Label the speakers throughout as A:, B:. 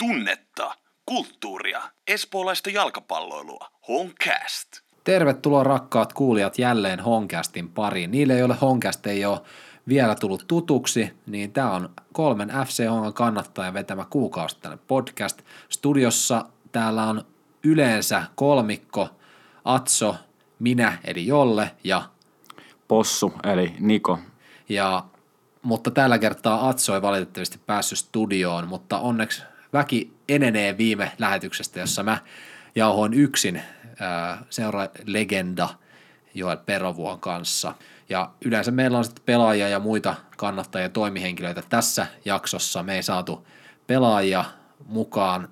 A: tunnetta, kulttuuria, espoolaista jalkapalloilua. Honcast.
B: Tervetuloa rakkaat kuulijat jälleen Honcastin pariin. Niille, joille Honcast ei ole vielä tullut tutuksi, niin tämä on kolmen FC Hongan kannattajan vetämä kuukausittainen podcast. Studiossa täällä on yleensä kolmikko, Atso, minä eli Jolle ja,
C: Possu, eli Niko.
B: ja mutta tällä kertaa Atso ei valitettavasti päässyt studioon, mutta onneksi väki enenee viime lähetyksestä, jossa mä jauhoin yksin seura legenda Joel Perovuon kanssa. Ja yleensä meillä on sitten pelaajia ja muita kannattajia ja toimihenkilöitä. Tässä jaksossa me ei saatu pelaajia mukaan,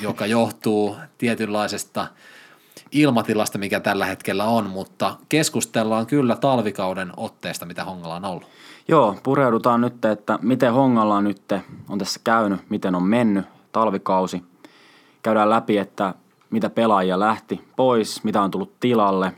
B: joka johtuu tietynlaisesta ilmatilasta, mikä tällä hetkellä on, mutta keskustellaan kyllä talvikauden otteesta, mitä Hongalla on ollut.
C: Joo, pureudutaan nyt, että miten Hongalla on nyt on tässä käynyt, miten on mennyt talvikausi. Käydään läpi, että mitä pelaajia lähti pois, mitä on tullut tilalle.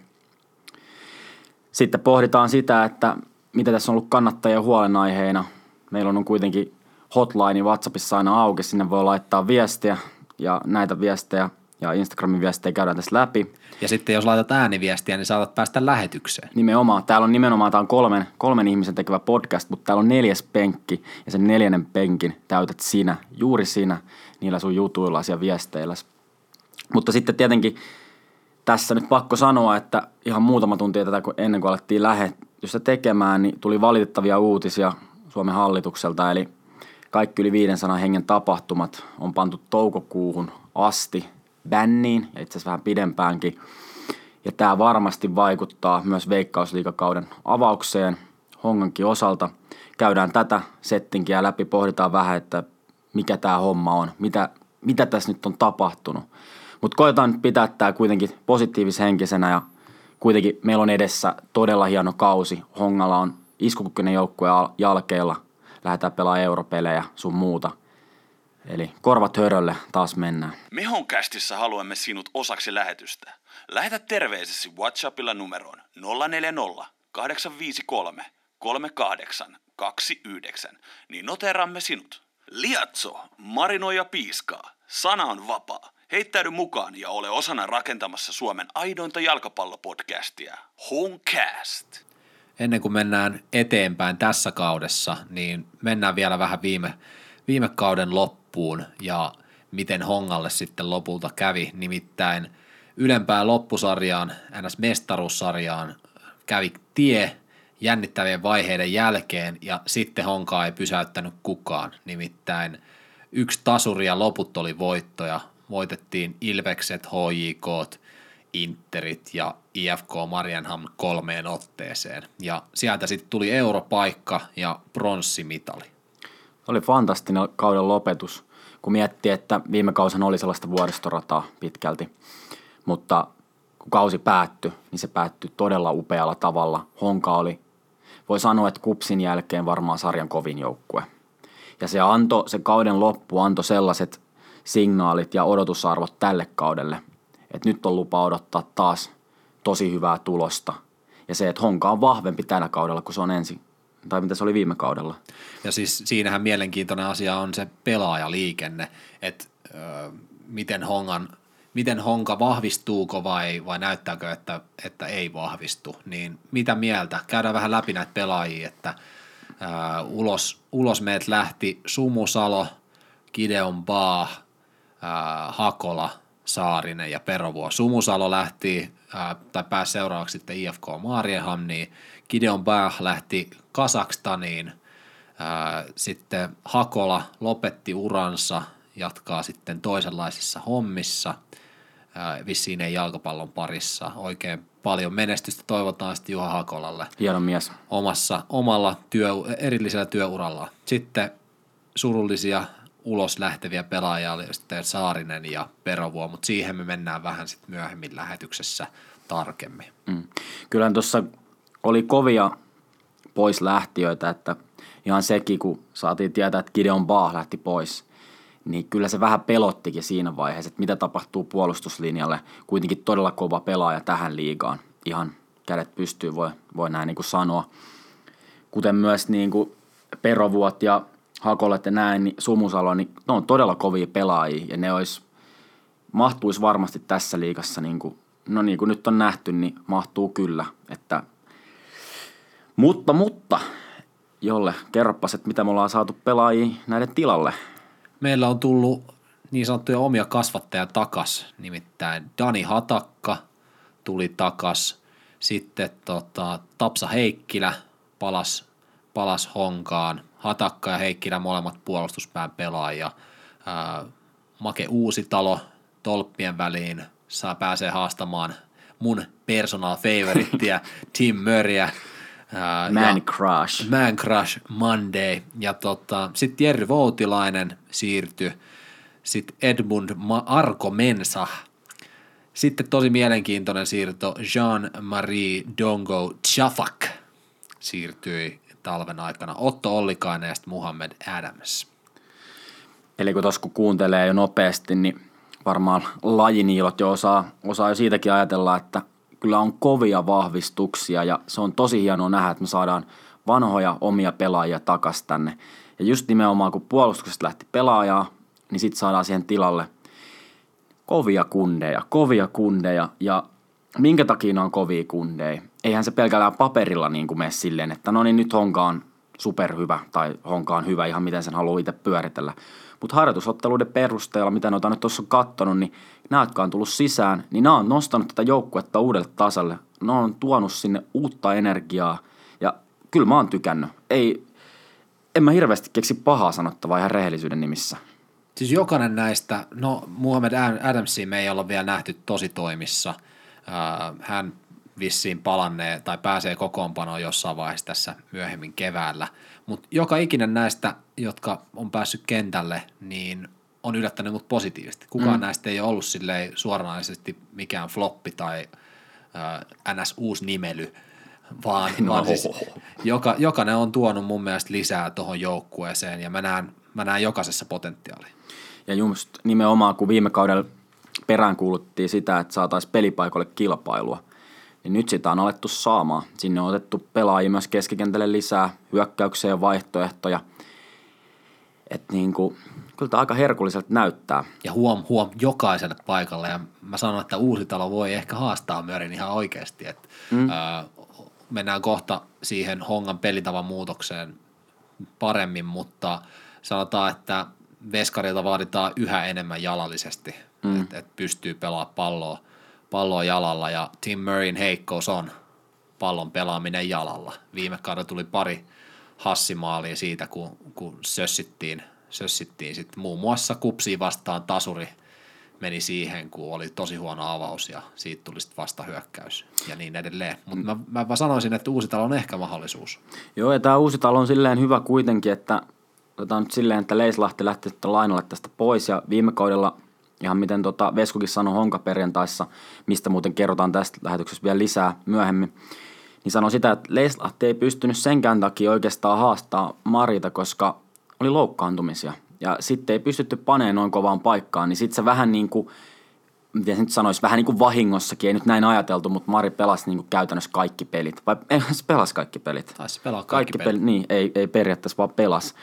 C: Sitten pohditaan sitä, että mitä tässä on ollut kannattajien huolenaiheina. Meillä on kuitenkin hotline WhatsAppissa aina auki, sinne voi laittaa viestiä ja näitä viestejä ja Instagramin viestejä käydään tässä läpi.
B: Ja sitten jos laitat ääniviestiä, niin saatat päästä lähetykseen.
C: Nimenomaan. Täällä on nimenomaan, tää on kolmen, kolmen ihmisen tekevä podcast, mutta täällä on neljäs penkki ja sen neljännen penkin täytät sinä, juuri sinä, niillä sun jutuilla ja viesteillä. Mutta sitten tietenkin tässä nyt pakko sanoa, että ihan muutama tunti tätä kun ennen kuin alettiin lähetystä tekemään, niin tuli valitettavia uutisia Suomen hallitukselta, eli kaikki yli 500 hengen tapahtumat on pantu toukokuuhun asti bänniin ja itse asiassa vähän pidempäänkin. Ja tämä varmasti vaikuttaa myös veikkausliikakauden avaukseen Hongankin osalta. Käydään tätä settinkiä läpi, pohditaan vähän, että mikä tämä homma on, mitä, mitä tässä nyt on tapahtunut. Mutta koetaan pitää tämä kuitenkin positiivishenkisenä ja kuitenkin meillä on edessä todella hieno kausi. Hongalla on iskukykyinen joukkue al- jalkeilla, lähdetään pelaamaan europelejä sun muuta. Eli korvat hörölle taas mennään.
A: Me Honkästissä haluamme sinut osaksi lähetystä. Lähetä terveisesi WhatsAppilla numeroon 040 853 3829, niin noteeramme sinut. Liatso, marinoi ja piiskaa. Sana on vapaa. Heittäydy mukaan ja ole osana rakentamassa Suomen aidointa jalkapallopodcastia. Homecast.
B: Ennen kuin mennään eteenpäin tässä kaudessa, niin mennään vielä vähän viime, viime kauden loppuun ja miten Hongalle sitten lopulta kävi. Nimittäin ylempään loppusarjaan, ns. mestaruussarjaan, kävi tie jännittävien vaiheiden jälkeen ja sitten Honkaa ei pysäyttänyt kukaan. Nimittäin yksi tasuri ja loput oli voittoja. Voitettiin Ilvekset, HJK, Interit ja IFK Marienhamn kolmeen otteeseen. Ja sieltä sitten tuli europaikka ja pronssimitali.
C: Oli fantastinen kauden lopetus, kun miettii, että viime kausina oli sellaista vuoristorataa pitkälti. Mutta kun kausi päättyi, niin se päättyi todella upealla tavalla. Honka oli, voi sanoa, että kupsin jälkeen varmaan sarjan kovin joukkue. Ja se, antoi, se kauden loppu antoi sellaiset signaalit ja odotusarvot tälle kaudelle, että nyt on lupa odottaa taas tosi hyvää tulosta. Ja se, että Honka on vahvempi tällä kaudella kuin se on ensi, tai mitä se oli viime kaudella.
B: Ja siis siinähän mielenkiintoinen asia on se pelaajaliikenne, että ö, miten Hongan miten Honka vahvistuuko vai, vai näyttääkö, että, että ei vahvistu, niin mitä mieltä? Käydään vähän läpi näitä pelaajia, että ää, ulos, ulos meet lähti Sumusalo, Gideon Baa, Hakola, Saarinen ja Perovuo. Sumusalo lähti, ää, tai pääsi seuraavaksi sitten IFK Maarienhamniin, Gideon Baa lähti Kasakstaniin, ää, sitten Hakola lopetti uransa, jatkaa sitten toisenlaisissa hommissa, ää, vissiin ei jalkapallon parissa. Oikein paljon menestystä toivotaan sitten Juha Hakolalle
C: Hieno mies.
B: omassa, omalla työ, erillisellä työuralla. Sitten surullisia ulos lähteviä pelaajia oli sitten Saarinen ja Perovuo, mutta siihen me mennään vähän sitten myöhemmin lähetyksessä tarkemmin.
C: Mm. Kyllähän tuossa oli kovia pois lähtiöitä, että ihan sekin, kun saatiin tietää, että Gideon Baah lähti pois, niin kyllä se vähän pelottikin siinä vaiheessa, että mitä tapahtuu puolustuslinjalle. Kuitenkin todella kova pelaaja tähän liigaan. Ihan kädet pystyy, voi, voi näin niin kuin sanoa. Kuten myös niin kuin Perovuot ja Hakolet ja näin, niin Sumusalo, niin ne on todella kovia pelaajia ja ne olisi, mahtuisi varmasti tässä liigassa, niin kuin, no niin kuin nyt on nähty, niin mahtuu kyllä. Että, mutta, mutta, Jolle, kerropas, että mitä me ollaan saatu pelaajia näiden tilalle.
B: Meillä on tullut niin sanottuja omia kasvattajia takas, nimittäin Dani Hatakka tuli takas, sitten tota, Tapsa Heikkilä palas, palas Honkaan, Hatakka ja Heikkilä molemmat puolustuspään pelaajia, ää, Make Uusitalo tolppien väliin saa pääsee haastamaan mun personal favorittia Tim Murrayä. Ää,
C: Man
B: ja-
C: Crush.
B: Man Crush Monday. Ja tota, sitten Jerry Voutilainen siirtyi. Sitten Edmund Ma- Arko Mensa. Sitten tosi mielenkiintoinen siirto Jean-Marie Dongo Chafak siirtyi talven aikana. Otto Ollikainen ja sitten Muhammed Adams.
C: Eli kun tuossa kun kuuntelee jo nopeasti, niin varmaan lajiniilot jo osaa, osaa jo siitäkin ajatella, että kyllä on kovia vahvistuksia ja se on tosi hienoa nähdä, että me saadaan vanhoja omia pelaajia takas tänne. Ja just nimenomaan kun puolustuksesta lähti pelaajaa, niin sitten saadaan siihen tilalle kovia kundeja, kovia kundeja ja minkä takia ne on kovia kundeja? Eihän se pelkällään paperilla niin kuin mene silleen, että no niin nyt Honka on superhyvä tai Honka on hyvä ihan miten sen haluaa itse pyöritellä. Mutta harjoitusotteluiden perusteella, mitä noita nyt tuossa on kattonut, niin nämä, jotka on tullut sisään, niin nämä on nostanut tätä joukkuetta uudelle tasalle. Ne on tuonut sinne uutta energiaa ja kyllä mä oon tykännyt. Ei, en mä hirveästi keksi pahaa sanottavaa ihan rehellisyyden nimissä.
B: Siis jokainen näistä, no Muhammed Adamsia me ei olla vielä nähty tosi toimissa. Ää, Hän vissiin palannee tai pääsee kokoonpanoon jossain vaiheessa tässä myöhemmin keväällä. Mutta joka ikinen näistä, jotka on päässyt kentälle, niin on yllättänyt mut positiivisesti. Kukaan mm. näistä ei ole ollut silleen suoranaisesti mikään floppi tai ää, ns. uusi nimely, vaan, no. vaan siis joka, jokainen on tuonut mun mielestä lisää tuohon joukkueeseen ja mä näen, mä näen jokaisessa potentiaalia.
C: Ja just nimenomaan, kun viime kaudella peräänkuuluttiin sitä, että saataisiin pelipaikoille kilpailua, niin nyt sitä on alettu saamaan. Sinne on otettu pelaajia myös keskikentälle lisää, hyökkäyksiä ja vaihtoehtoja. Että niin kuin, kyllä tämä aika herkulliselta näyttää.
B: ja huom, huom jokaiselle paikalle. Ja mä sanon, että Uusitalo voi ehkä haastaa Mörin ihan oikeasti. Että, mm. ää, mennään kohta siihen Hongan pelitavan muutokseen paremmin, mutta sanotaan, että Veskarilta vaaditaan yhä enemmän jalallisesti, mm. että et pystyy pelaamaan palloa, palloa jalalla ja Tim Murrayn heikkous on pallon pelaaminen jalalla. Viime kaudella tuli pari hassimaalia siitä, kun, kun sössittiin, sössittiin sit muun muassa kupsiin vastaan tasuri meni siihen, kun oli tosi huono avaus ja siitä tuli sitten vastahyökkäys ja niin edelleen. Mutta mä, mä, mä sanoisin, että Uusitalo on ehkä mahdollisuus.
C: Joo, ja tämä uusi talo on silleen hyvä kuitenkin, että otetaan nyt silleen, että Leislahti lähti sitten lainalle tästä pois ja viime kaudella ihan miten tota Veskukin sanoi Honka perjantaissa, mistä muuten kerrotaan tästä lähetyksessä vielä lisää myöhemmin, niin sanoi sitä, että Leislahti ei pystynyt senkään takia oikeastaan haastaa Marita, koska oli loukkaantumisia. Ja sitten ei pystytty paneen noin kovaan paikkaan, niin sitten se vähän niin kuin, miten se nyt sanoisi, vähän niin kuin vahingossakin, ei nyt näin ajateltu, mutta Mari pelasi niin kuin käytännössä kaikki pelit. Vai ei, se pelasi kaikki pelit.
B: Taisi pelaa kaikki,
C: Kaikki
B: pelit.
C: pelit, niin, ei, ei periaatteessa vaan pelas.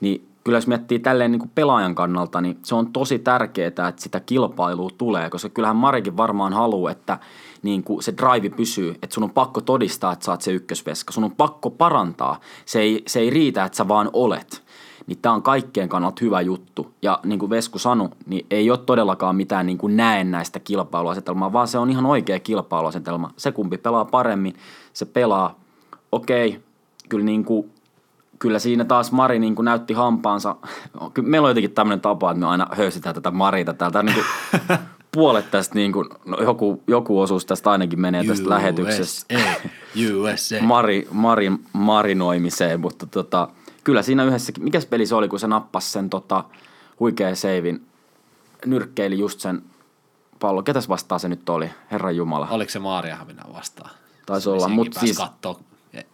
C: Niin kyllä jos miettii tälleen niin kuin pelaajan kannalta, niin se on tosi tärkeää, että sitä kilpailua tulee, koska kyllähän Marikin varmaan haluaa, että niin kuin se drive pysyy, että sun on pakko todistaa, että sä oot se ykkösveska. Sun on pakko parantaa. Se ei, se ei riitä, että sä vaan olet. Niin tämä on kaikkien kannalta hyvä juttu. Ja niin kuin Vesku sanoi, niin ei ole todellakaan mitään niin kuin näennäistä kilpailuasetelmaa, vaan se on ihan oikea kilpailuasetelma. Se kumpi pelaa paremmin, se pelaa. Okei, kyllä niin kuin kyllä siinä taas Mari niin kuin näytti hampaansa. Meillä on jotenkin tämmöinen tapa, että me aina höysitään tätä Marita täältä. Niin kuin puolet tästä, niin kuin, no joku, joku osuus tästä ainakin menee tästä lähetyksestä.
B: USA, USA.
C: Mari, Marin marinoimiseen, mutta tota, kyllä siinä yhdessä, mikäs peli se oli, kun se nappasi sen tota, huikea seivin, nyrkkeili just sen pallon. Ketäs vastaan se nyt oli, Herran Jumala?
B: Oliko se Maaria Haminä vastaan?
C: Taisi olla,
B: Senkin
C: mut
B: pääsi
C: siis-
B: kattoo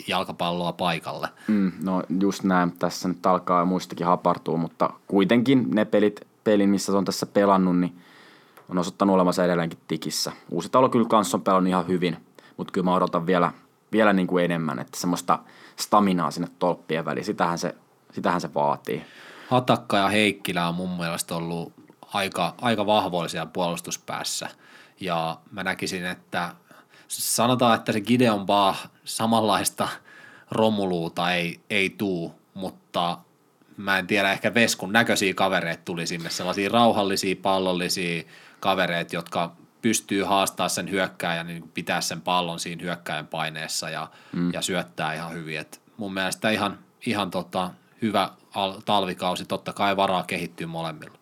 B: jalkapalloa paikalle.
C: Mm, no just näin, tässä nyt alkaa ja muistakin hapartuu, mutta kuitenkin ne pelit, pelin, missä se on tässä pelannut, niin on osoittanut olevansa edelleenkin tikissä. Uusi talo kyllä kanssa on pelannut ihan hyvin, mutta kyllä mä odotan vielä, vielä niin kuin enemmän, että semmoista staminaa sinne tolppien väliin. Sitähän se sitähän se vaatii.
B: Hatakka ja Heikkilä on mun mielestä ollut aika, aika vahvoisia puolustuspäässä. Ja mä näkisin, että sanotaan, että se Gideon Bah samanlaista romuluuta ei, ei tuu, mutta mä en tiedä, ehkä Veskun näköisiä kavereita tuli sinne, sellaisia rauhallisia, pallollisia kavereita, jotka pystyy haastaa sen hyökkääjän, niin pitää sen pallon siinä hyökkäjän paineessa ja, mm. ja syöttää ihan hyvin. Et mun mielestä ihan, ihan tota, hyvä al- talvikausi, totta kai varaa kehittyy molemmilla.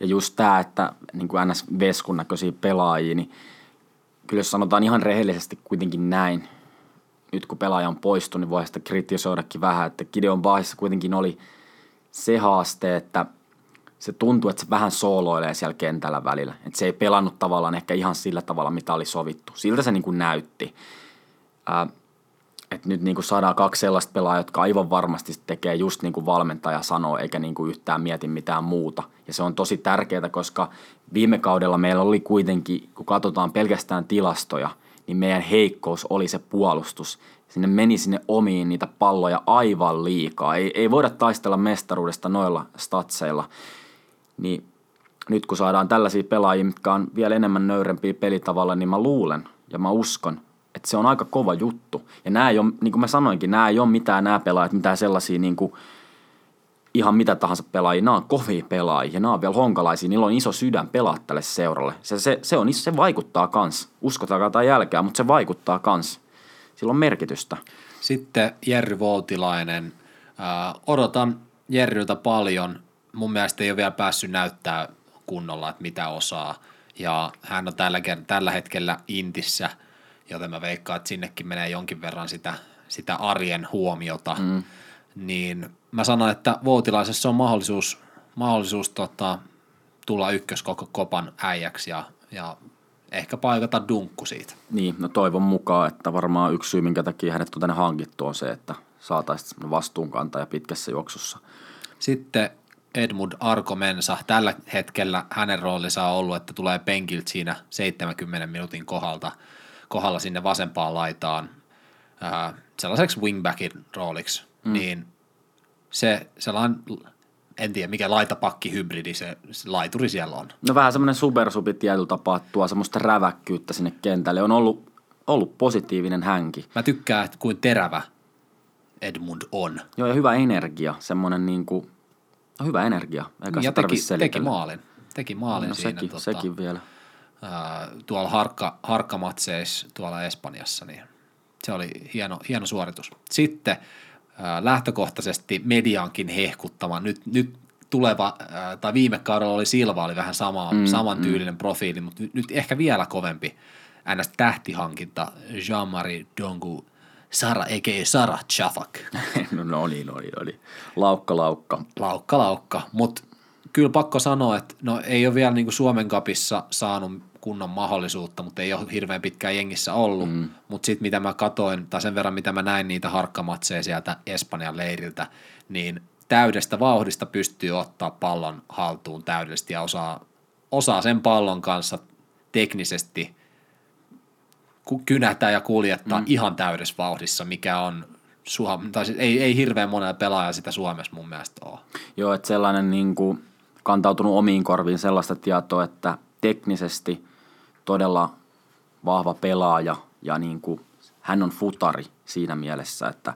C: Ja just tämä, että niin kuin NS Veskun näköisiä pelaajia, niin kyllä jos sanotaan ihan rehellisesti kuitenkin näin, nyt kun pelaaja on poistunut, niin voi sitä kritisoidakin vähän, että Gideon Baahissa kuitenkin oli se haaste, että se tuntuu, että se vähän sooloilee siellä kentällä välillä. Että se ei pelannut tavallaan ehkä ihan sillä tavalla, mitä oli sovittu. Siltä se niin kuin näytti. Ää, että nyt niin kuin saadaan kaksi sellaista pelaajaa, jotka aivan varmasti tekee just niin kuin valmentaja sanoo, eikä niin kuin yhtään mieti mitään muuta. Ja se on tosi tärkeää, koska viime kaudella meillä oli kuitenkin, kun katsotaan pelkästään tilastoja, niin meidän heikkous oli se puolustus. Sinne meni sinne omiin niitä palloja aivan liikaa. Ei, ei voida taistella mestaruudesta noilla statseilla. Niin nyt kun saadaan tällaisia pelaajia, mitkä on vielä enemmän nöyrempiä pelitavalla, niin mä luulen ja mä uskon, että se on aika kova juttu. Ja nämä ei ole, niin kuin mä sanoinkin, nämä ei ole mitään nämä pelaajat, mitään sellaisia niin kuin ihan mitä tahansa pelaajia. Nämä on kovia pelaajia ja nämä on vielä honkalaisia. Niillä on iso sydän pelaa tälle seuralle. Se, se, se, on, se vaikuttaa kans. Uskotakaa tai jälkeen, mutta se vaikuttaa kans. Sillä on merkitystä.
B: Sitten Jerry Voutilainen. Äh, odotan Jerryltä paljon. Mun mielestä ei ole vielä päässyt näyttää kunnolla, että mitä osaa. Ja hän on tällä, tällä hetkellä Intissä – joten mä veikkaan, että sinnekin menee jonkin verran sitä, sitä arjen huomiota, mm. niin mä sanon, että Vuotilaisessa on mahdollisuus, mahdollisuus tota, tulla ykköskoko kopan äijäksi ja, ja ehkä paikata dunkku siitä.
C: Niin, no toivon mukaan, että varmaan yksi syy, minkä takia hänet on tänne hankittu, on se, että saataisiin vastuunkantaja pitkässä juoksussa.
B: Sitten Edmund Arkomensa. Tällä hetkellä hänen roolinsa on ollut, että tulee penkiltä siinä 70 minuutin kohdalta – kohdalla sinne vasempaan laitaan ää, sellaiseksi wingbackin rooliksi, mm. niin se sellainen, en tiedä mikä laitapakki hybridi se, se laituri siellä on.
C: No vähän semmoinen supersupi tietyllä tapaa tuo semmoista räväkkyyttä sinne kentälle. On ollut, ollut positiivinen hänki.
B: Mä tykkään, että kuin terävä Edmund on.
C: Joo, ja hyvä energia, semmoinen niin kuin, no hyvä energia.
B: Eikä ja teki, teki maalin. Teki maalin no,
C: siinä. Sekin,
B: tota,
C: sekin vielä
B: tuolla harkka, harkkamatseissa tuolla Espanjassa, niin se oli hieno, hieno suoritus. Sitten lähtökohtaisesti mediankin hehkuttama, nyt, nyt tuleva, tai viime kaudella oli Silva, oli vähän sama, mm, saman mm. tyylinen profiili, mutta nyt, nyt ehkä vielä kovempi ns. tähtihankinta, Jean-Marie Dongu, Sara, eikä Sara Chafak.
C: no, no niin, no niin, no niin. Laukka, laukka.
B: Laukka, laukka, mutta kyllä pakko sanoa, että no ei ole vielä niin kuin Suomen kapissa saanut kunnon mahdollisuutta, mutta ei ole hirveän pitkään jengissä ollut. Mm. Mutta sitten mitä mä katoin, tai sen verran mitä mä näin niitä harkkamatseja sieltä Espanjan leiriltä, niin täydestä vauhdista pystyy ottaa pallon haltuun täydellisesti ja osaa, osaa sen pallon kanssa teknisesti kynätä ja kuljettaa mm. ihan täydessä vauhdissa, mikä on Suom- tai siis ei, ei hirveän monella pelaaja sitä Suomessa mun mielestä ole.
C: Joo, että sellainen niin kuin kantautunut omiin korviin sellaista tietoa, että teknisesti todella vahva pelaaja ja niin kuin hän on futari siinä mielessä, että,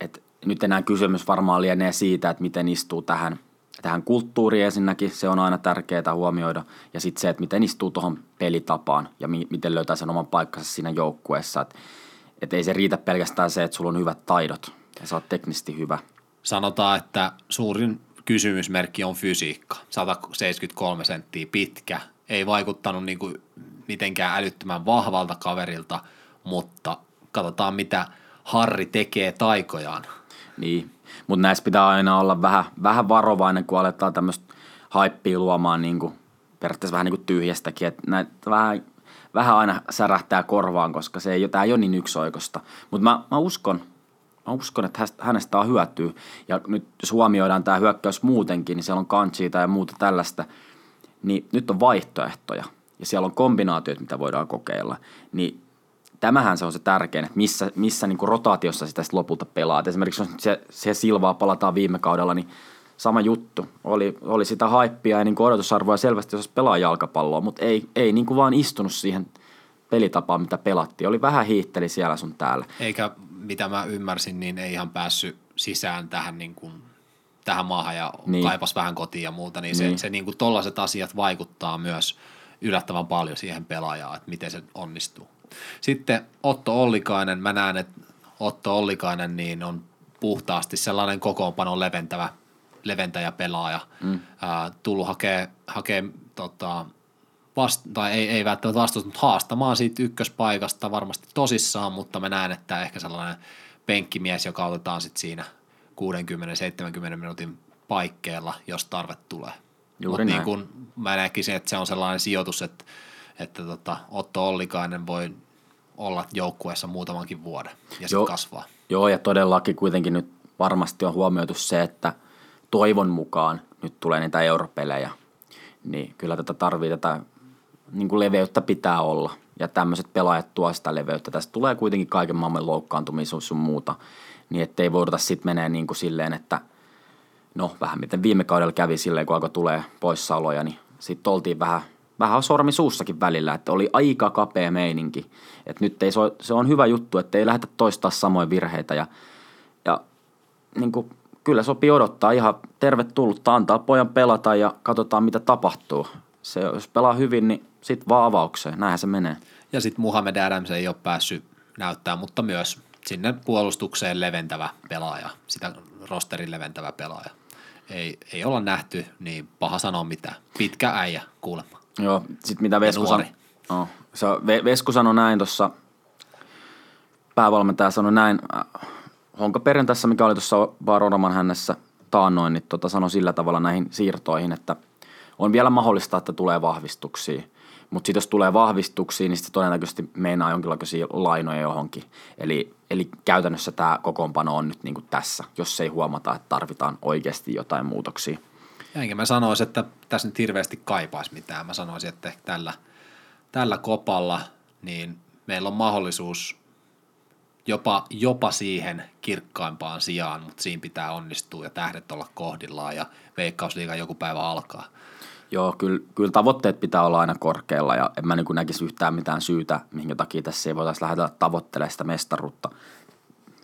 C: että nyt enää kysymys varmaan lienee siitä, että miten istuu tähän, tähän kulttuuriin ensinnäkin, se on aina tärkeää huomioida, ja sitten se, että miten istuu tuohon pelitapaan ja mi- miten löytää sen oman paikkansa siinä joukkueessa, että, että ei se riitä pelkästään se, että sulla on hyvät taidot ja sä oot teknisesti hyvä.
B: Sanotaan, että suurin kysymysmerkki on fysiikka. 173 senttiä pitkä, ei vaikuttanut niin kuin mitenkään älyttömän vahvalta kaverilta, mutta katsotaan mitä Harri tekee taikojaan.
C: Niin, mutta näissä pitää aina olla vähän, vähän varovainen, kun aletaan tämmöistä haippia luomaan niin kuin, periaatteessa vähän niin kuin tyhjästäkin, että näitä vähän, vähän aina särähtää korvaan, koska se ei, tämä ei ole niin yksioikosta. Mutta mä, mä uskon, mä uskon, että hänestä on hyötyä. Ja nyt jos huomioidaan tämä hyökkäys muutenkin, niin siellä on kantsiita ja muuta tällaista, niin nyt on vaihtoehtoja ja siellä on kombinaatiot, mitä voidaan kokeilla. Niin tämähän se on se tärkein, että missä, missä niin rotaatiossa sitä sitten lopulta pelaat. Esimerkiksi jos se, se Silvaa palataan viime kaudella, niin sama juttu. Oli, oli sitä haippia ja niin odotusarvoa selvästi, jos pelaa jalkapalloa, mutta ei, ei niin vaan istunut siihen pelitapaan, mitä pelattiin. Oli vähän hiihteli siellä sun täällä.
B: Eikä, mitä mä ymmärsin, niin ei ihan päässyt sisään tähän, niin kuin, tähän maahan ja niin. kaipas vähän kotiin ja muuta, niin, niin. se, se niin kuin tollaiset asiat vaikuttaa myös yllättävän paljon siihen pelaajaan, että miten se onnistuu. Sitten Otto Ollikainen, mä näen, että Otto Ollikainen niin on puhtaasti sellainen kokoonpano leventävä, leventäjä pelaaja. Mm. Ää, tullut hakee, hakee tota, vast, tai ei, ei välttämättä vastusta, mutta haastamaan siitä ykköspaikasta varmasti tosissaan, mutta mä näen, että ehkä sellainen penkkimies, joka otetaan sitten siinä 60-70 minuutin paikkeella, jos tarve tulee. Juuri niin kun mä näkisin, että se on sellainen sijoitus, että, että tota, Otto Ollikainen voi olla joukkueessa muutamankin vuoden ja sitten kasvaa.
C: Joo, ja todellakin kuitenkin nyt varmasti on huomioitu se, että toivon mukaan nyt tulee niitä europelejä, niin kyllä tätä tarvii tätä niin kuin leveyttä pitää olla. Ja tämmöiset pelaajat tuo sitä leveyttä. Tästä tulee kuitenkin kaiken maailman loukkaantumisuus sun muuta. Niin ettei voida sitten menee niin kuin silleen, että no vähän miten viime kaudella kävi silleen, kun alkoi tulee poissaoloja, niin sitten oltiin vähän, vähän sormi suussakin välillä, että oli aika kapea meininki. Että nyt ei, se on hyvä juttu, että ei lähdetä toistaa samoja virheitä ja, ja niin kuin, kyllä sopii odottaa ihan tervetullut antaa pojan pelata ja katsotaan mitä tapahtuu. Se, jos pelaa hyvin, niin sitten vaan avaukseen. Näinhän se menee.
B: Ja sitten Muhammed Adams ei ole päässyt näyttää, mutta myös sinne puolustukseen leventävä pelaaja, sitä rosterin leventävä pelaaja. Ei, ei olla nähty, niin paha sanoa mitään. Pitkä äijä kuulemma.
C: Joo, sitten mitä Vesku, san... no, se, Vesku sanoi näin tuossa, päävalmentaja sanoi näin, äh, Honka perjantaissa, mikä oli tuossa Baroraman hännessä taannoin, niin tota sanoi sillä tavalla näihin siirtoihin, että on vielä mahdollista, että tulee vahvistuksia – mutta sitten jos tulee vahvistuksia, niin sitten todennäköisesti meinaa jonkinlaisia lainoja johonkin. Eli, eli käytännössä tämä kokoonpano on nyt niinku tässä, jos ei huomata, että tarvitaan oikeasti jotain muutoksia.
B: enkä mä sanoisin, että tässä nyt hirveästi kaipaisi mitään. Mä sanoisin, että tällä, tällä kopalla niin meillä on mahdollisuus jopa, jopa siihen kirkkaimpaan sijaan, mutta siinä pitää onnistua ja tähdet olla kohdillaan ja veikkausliiga joku päivä alkaa.
C: Joo, kyllä, kyllä tavoitteet pitää olla aina korkealla ja en mä niin näkisi yhtään mitään syytä, minkä takia tässä ei voitaisiin lähteä tavoittelemaan sitä mestaruutta.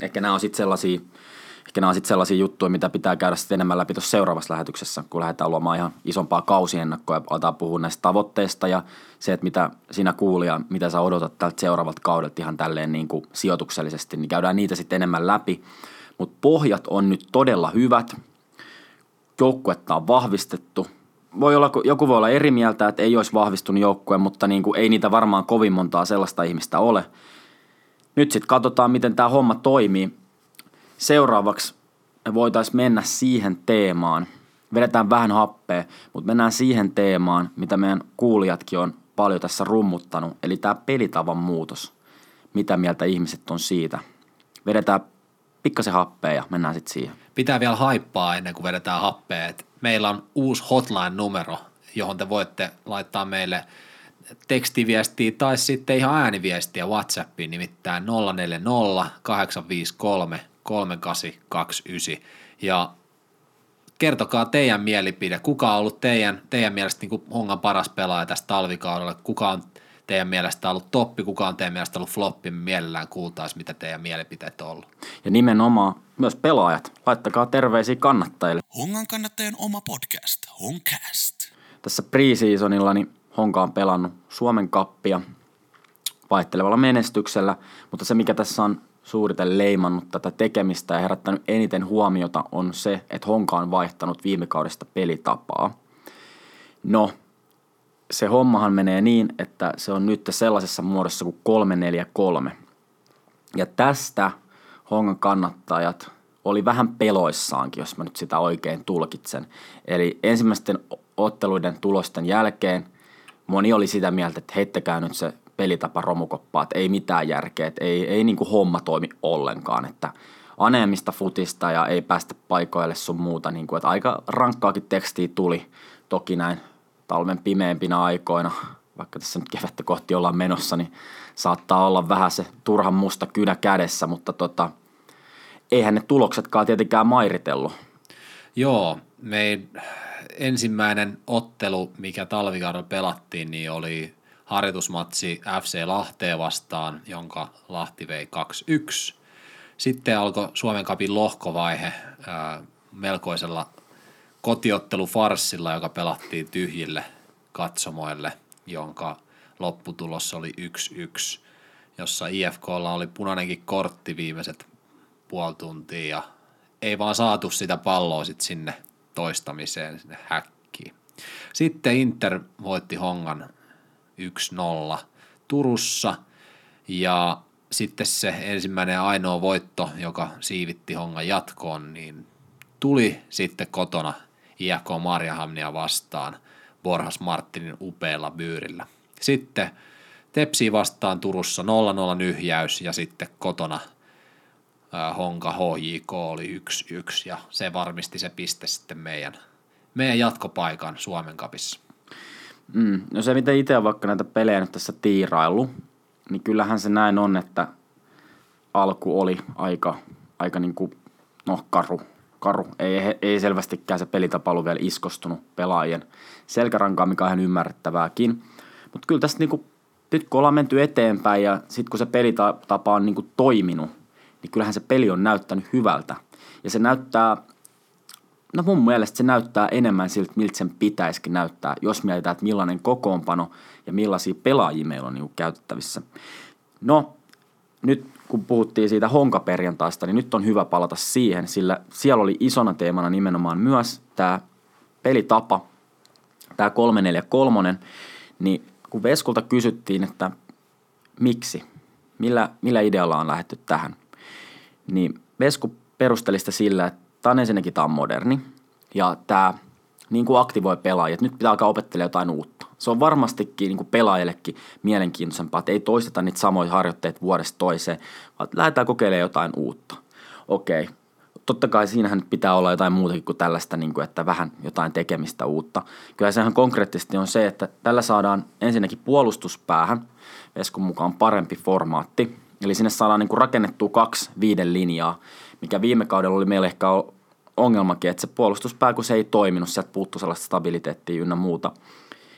C: Ehkä nämä on sitten sellaisia, ehkä nämä on sit sellaisia juttuja, mitä pitää käydä sitten enemmän läpi tuossa seuraavassa lähetyksessä, kun lähdetään luomaan ihan isompaa kausiennakkoa ja aletaan puhua näistä tavoitteista ja se, että mitä sinä kuulija, mitä sä odotat tältä seuraavalta kaudelta ihan tälleen niin kuin sijoituksellisesti, niin käydään niitä sitten enemmän läpi. Mutta pohjat on nyt todella hyvät, joukkuetta on vahvistettu, voi olla, joku voi olla eri mieltä, että ei olisi vahvistunut joukkue, mutta niin kuin ei niitä varmaan kovin montaa sellaista ihmistä ole. Nyt sitten katsotaan, miten tämä homma toimii. Seuraavaksi voitaisiin mennä siihen teemaan. Vedetään vähän happea, mutta mennään siihen teemaan, mitä meidän kuulijatkin on paljon tässä rummuttanut, eli tämä pelitavan muutos. Mitä mieltä ihmiset on siitä? Vedetään pikkasen happea ja mennään sitten siihen.
B: Pitää vielä haippaa ennen kuin vedetään happea, että meillä on uusi hotline-numero, johon te voitte laittaa meille tekstiviestiä tai sitten ihan ääniviestiä WhatsAppiin, nimittäin 040 853 3829. Ja kertokaa teidän mielipide, kuka on ollut teidän, teidän mielestä niin Hongan paras pelaaja tästä talvikaudella, kuka on teidän mielestä ollut toppi, kuka on teidän mielestä ollut floppi, me mielellään kuultaisiin, mitä teidän mielipiteet on ollut.
C: Ja nimenomaan myös pelaajat, laittakaa terveisiä kannattajille.
A: Hongan kannattajien oma podcast, Honcast.
C: Tässä preseasonilla niin Honka on pelannut Suomen kappia vaihtelevalla menestyksellä, mutta se mikä tässä on suuriten leimannut tätä tekemistä ja herättänyt eniten huomiota on se, että Honka on vaihtanut viime kaudesta pelitapaa. No, se hommahan menee niin, että se on nyt sellaisessa muodossa kuin 343. Ja tästä Hongan kannattajat oli vähän peloissaankin, jos mä nyt sitä oikein tulkitsen. Eli ensimmäisten otteluiden tulosten jälkeen moni oli sitä mieltä, että heittäkää nyt se pelitapa romukoppaa, että ei mitään järkeä, että ei, ei niin kuin homma toimi ollenkaan, että aneemista futista ja ei päästä paikoille sun muuta, niin kuin, että aika rankkaakin tekstiä tuli toki näin talven pimeimpinä aikoina vaikka tässä nyt kevättä kohti ollaan menossa, niin saattaa olla vähän se turhan musta kynä kädessä, mutta tota, eihän ne tuloksetkaan tietenkään mairitellut.
B: Joo, me ensimmäinen ottelu, mikä talvikaudella pelattiin, niin oli harjoitusmatsi FC Lahteen vastaan, jonka Lahti vei 2-1. Sitten alkoi Suomen kapin lohkovaihe melkoisella kotiottelufarssilla, joka pelattiin tyhjille katsomoille, jonka lopputulos oli 1-1, jossa IFKlla oli punainenkin kortti viimeiset puoli tuntia ja ei vaan saatu sitä palloa sit sinne toistamiseen, sinne häkkiin. Sitten Inter voitti Hongan 1-0 Turussa ja sitten se ensimmäinen ainoa voitto, joka siivitti Hongan jatkoon, niin tuli sitten kotona IFK Marjahamnia vastaan Borhas Martinin upealla byyrillä. Sitten Tepsi vastaan Turussa 0-0 nyhjäys ja sitten kotona Honka HJK oli 1-1 ja se varmisti se piste sitten meidän, meidän jatkopaikan Suomen kapissa.
C: Mm, no se, miten itse on vaikka näitä pelejä nyt tässä tiirailu, niin kyllähän se näin on, että alku oli aika, aika niin kuin, no karu, karu. Ei, ei selvästikään se pelitapa ollut vielä iskostunut pelaajien selkärankaan, mikä on ihan ymmärrettävääkin. Mutta kyllä tässä niinku, nyt kun ollaan menty eteenpäin ja sitten kun se pelitapa on niinku toiminut, niin kyllähän se peli on näyttänyt hyvältä. Ja se näyttää, no mun mielestä se näyttää enemmän siltä, miltä sen pitäisikin näyttää, jos mietitään, että millainen kokoonpano ja millaisia pelaajia meillä on niinku käytettävissä. No, nyt kun puhuttiin siitä honkaperjantaista, niin nyt on hyvä palata siihen, sillä siellä oli isona teemana nimenomaan myös tämä pelitapa, tämä 343, niin kun Veskulta kysyttiin, että miksi, millä, millä idealla on lähdetty tähän, niin Vesku perusteli sitä sillä, että tämä on ensinnäkin tämä on moderni ja tämä niin kuin aktivoi pelaajia, että nyt pitää alkaa opettelemaan jotain uutta. Se on varmastikin niin kuin pelaajillekin mielenkiintoisempaa, että ei toisteta niitä samoja harjoitteita vuodesta toiseen, vaan lähdetään kokeilemaan jotain uutta. Okei, totta kai siinähän pitää olla jotain muutakin kuin tällaista, niin kuin, että vähän jotain tekemistä uutta. Kyllä sehän konkreettisesti on se, että tällä saadaan ensinnäkin puolustuspäähän, Veskun mukaan parempi formaatti, eli sinne saadaan niin kuin rakennettua kaksi viiden linjaa, mikä viime kaudella oli meillä ehkä ongelmakin, että se puolustuspää, kun se ei toiminut, sieltä puuttuu sellaista stabiliteettia ynnä muuta.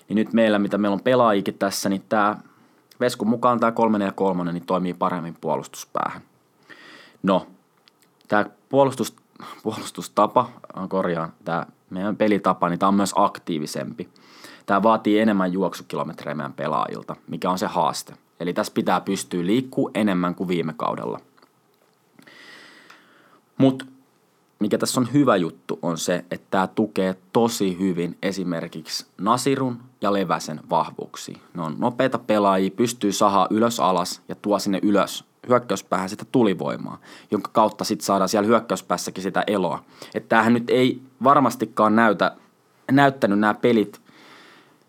C: Niin nyt meillä, mitä meillä on pelaajikin tässä, niin tämä Veskun mukaan tämä 3 ja 3 niin toimii paremmin puolustuspäähän. No, tämä puolustus, puolustustapa, korjaan, tämä meidän pelitapa, niin tämä on myös aktiivisempi. Tämä vaatii enemmän juoksukilometrejä meidän pelaajilta, mikä on se haaste. Eli tässä pitää pystyä liikkuu enemmän kuin viime kaudella. Mutta mikä tässä on hyvä juttu, on se, että tämä tukee tosi hyvin esimerkiksi Nasirun ja Leväsen vahvuuksia. Ne on nopeita pelaajia, pystyy sahaa ylös alas ja tuo sinne ylös hyökkäyspäähän sitä tulivoimaa, jonka kautta sitten saadaan siellä hyökkäyspäässäkin sitä eloa. Että tämähän nyt ei varmastikaan näytä, näyttänyt nämä pelit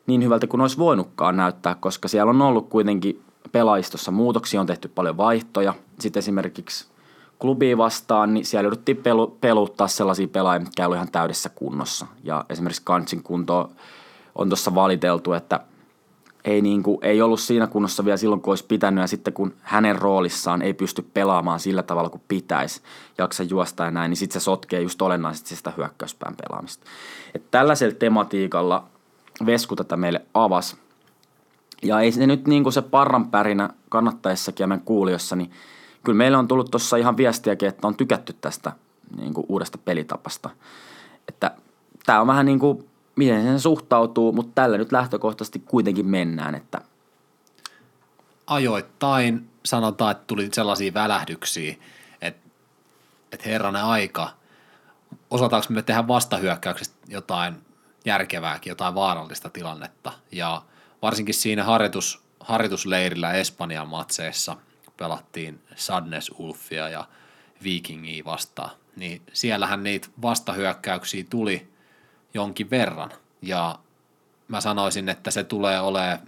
C: niin hyvältä kuin olisi voinutkaan näyttää, koska siellä on ollut kuitenkin pelaajistossa muutoksia, on tehty paljon vaihtoja. Sitten esimerkiksi klubiin vastaan, niin siellä jouduttiin pelu, peluttaa sellaisia pelaajia, mitkä ei ihan täydessä kunnossa. Ja esimerkiksi Kantsin kunto on tuossa valiteltu, että ei, niin kuin, ei ollut siinä kunnossa vielä silloin, kun olisi pitänyt, ja sitten kun hänen roolissaan ei pysty pelaamaan sillä tavalla kuin pitäisi, jaksa juosta ja näin, niin sitten se sotkee just olennaisesti sitä hyökkäyspään pelaamista. Et tällaisella tematiikalla Vesku tätä meille avasi, ja ei se nyt niin kuin se parranpärinä kannattaessakin ja meidän kuulijossa, niin kyllä meillä on tullut tuossa ihan viestiäkin, että on tykätty tästä niin kuin uudesta pelitapasta. Että tämä on vähän niin kuin, miten se suhtautuu, mutta tällä nyt lähtökohtaisesti kuitenkin mennään, että
B: ajoittain sanotaan, että tuli sellaisia välähdyksiä, että, että herranen aika, osataanko me tehdä vastahyökkäyksestä jotain järkevääkin, jotain vaarallista tilannetta. Ja varsinkin siinä harjoitus, harjoitusleirillä Espanjan matseissa – pelattiin Sadness Ulfia ja Vikingia vastaan, niin siellähän niitä vastahyökkäyksiä tuli jonkin verran. Ja mä sanoisin, että se tulee olemaan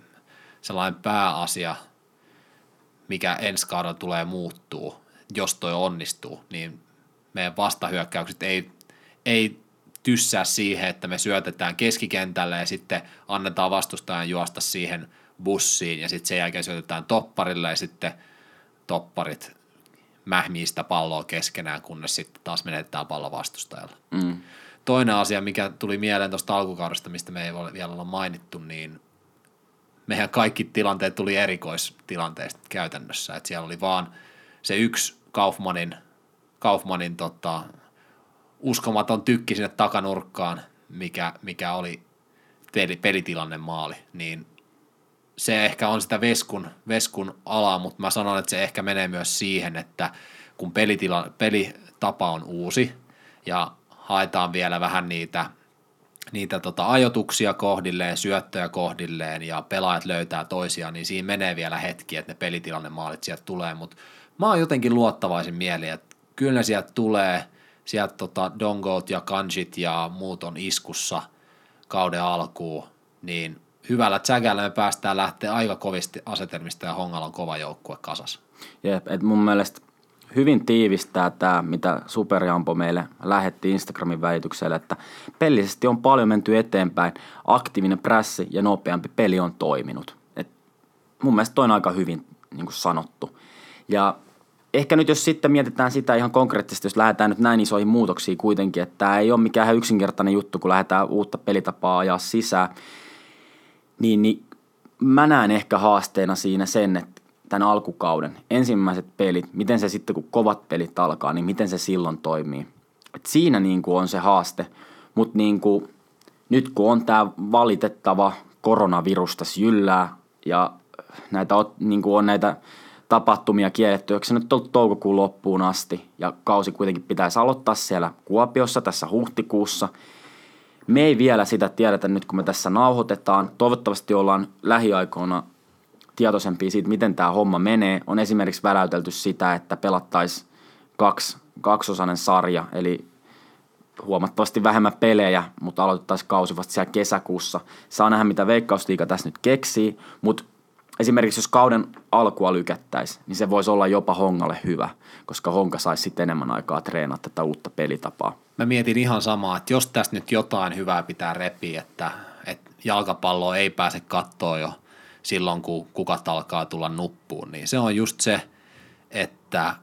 B: sellainen pääasia, mikä ensi kaudella tulee muuttuu, jos toi onnistuu, niin meidän vastahyökkäykset ei, ei tyssää siihen, että me syötetään keskikentälle ja sitten annetaan vastustajan juosta siihen bussiin ja sitten sen jälkeen syötetään topparille ja sitten topparit mähmii sitä palloa keskenään, kunnes sitten taas menetetään pallo vastustajalla.
C: Mm.
B: Toinen asia, mikä tuli mieleen tuosta alkukaudesta, mistä me ei ole vielä olla mainittu, niin meidän kaikki tilanteet tuli erikoistilanteista käytännössä. Et siellä oli vaan se yksi Kaufmanin, Kaufmanin tota, uskomaton tykki sinne takanurkkaan, mikä, mikä oli peli, pelitilanne maali, niin se ehkä on sitä veskun, veskun alaa, mutta mä sanon, että se ehkä menee myös siihen, että kun pelitila, pelitapa on uusi ja haetaan vielä vähän niitä, niitä tota ajotuksia kohdilleen, syöttöjä kohdilleen ja pelaajat löytää toisiaan, niin siinä menee vielä hetki, että ne pelitilanne maalit sieltä tulee, mutta mä oon jotenkin luottavaisin mieli, että kyllä ne sieltä tulee, sieltä tota Dongot ja Kanjit ja muut on iskussa kauden alkuun, niin hyvällä tsägällä me päästään lähteä aika kovisti asetelmista ja Hongalla on kova joukkue kasas.
C: Jep, et mun mielestä hyvin tiivistää tämä, mitä Superjampo meille lähetti Instagramin väityksellä, että pellisesti on paljon menty eteenpäin, aktiivinen prässi ja nopeampi peli on toiminut. Et mun mielestä toi on aika hyvin niin kuin sanottu. Ja ehkä nyt jos sitten mietitään sitä ihan konkreettisesti, jos lähdetään nyt näin isoihin muutoksiin kuitenkin, että tämä ei ole mikään yksinkertainen juttu, kun lähdetään uutta pelitapaa ajaa sisään, niin, niin mä näen ehkä haasteena siinä sen, että tämän alkukauden ensimmäiset pelit, miten se sitten kun kovat pelit alkaa, niin miten se silloin toimii. Et siinä niin kuin on se haaste, mutta niin kuin, nyt kun on tämä valitettava koronavirus tässä jyllää ja näitä niin kuin on näitä tapahtumia kielletty, se nyt ollut toukokuun loppuun asti ja kausi kuitenkin pitäisi aloittaa siellä Kuopiossa tässä huhtikuussa – me ei vielä sitä tiedetä nyt, kun me tässä nauhoitetaan. Toivottavasti ollaan lähiaikoina tietoisempia siitä, miten tämä homma menee. On esimerkiksi väläytelty sitä, että pelattaisiin kaksi, kaksosainen sarja, eli huomattavasti vähemmän pelejä, mutta aloitettaisiin kausi vasta siellä kesäkuussa. Saa nähdä, mitä Veikkausliiga tässä nyt keksii, mutta esimerkiksi jos kauden alkua lykättäisiin, niin se voisi olla jopa Hongalle hyvä, koska Honka saisi sitten enemmän aikaa treenata tätä uutta pelitapaa.
B: Mä mietin ihan samaa, että jos tässä nyt jotain hyvää pitää repiä, että, että jalkapallo ei pääse kattoon jo silloin, kun kukat alkaa tulla nuppuun, niin se on just se, että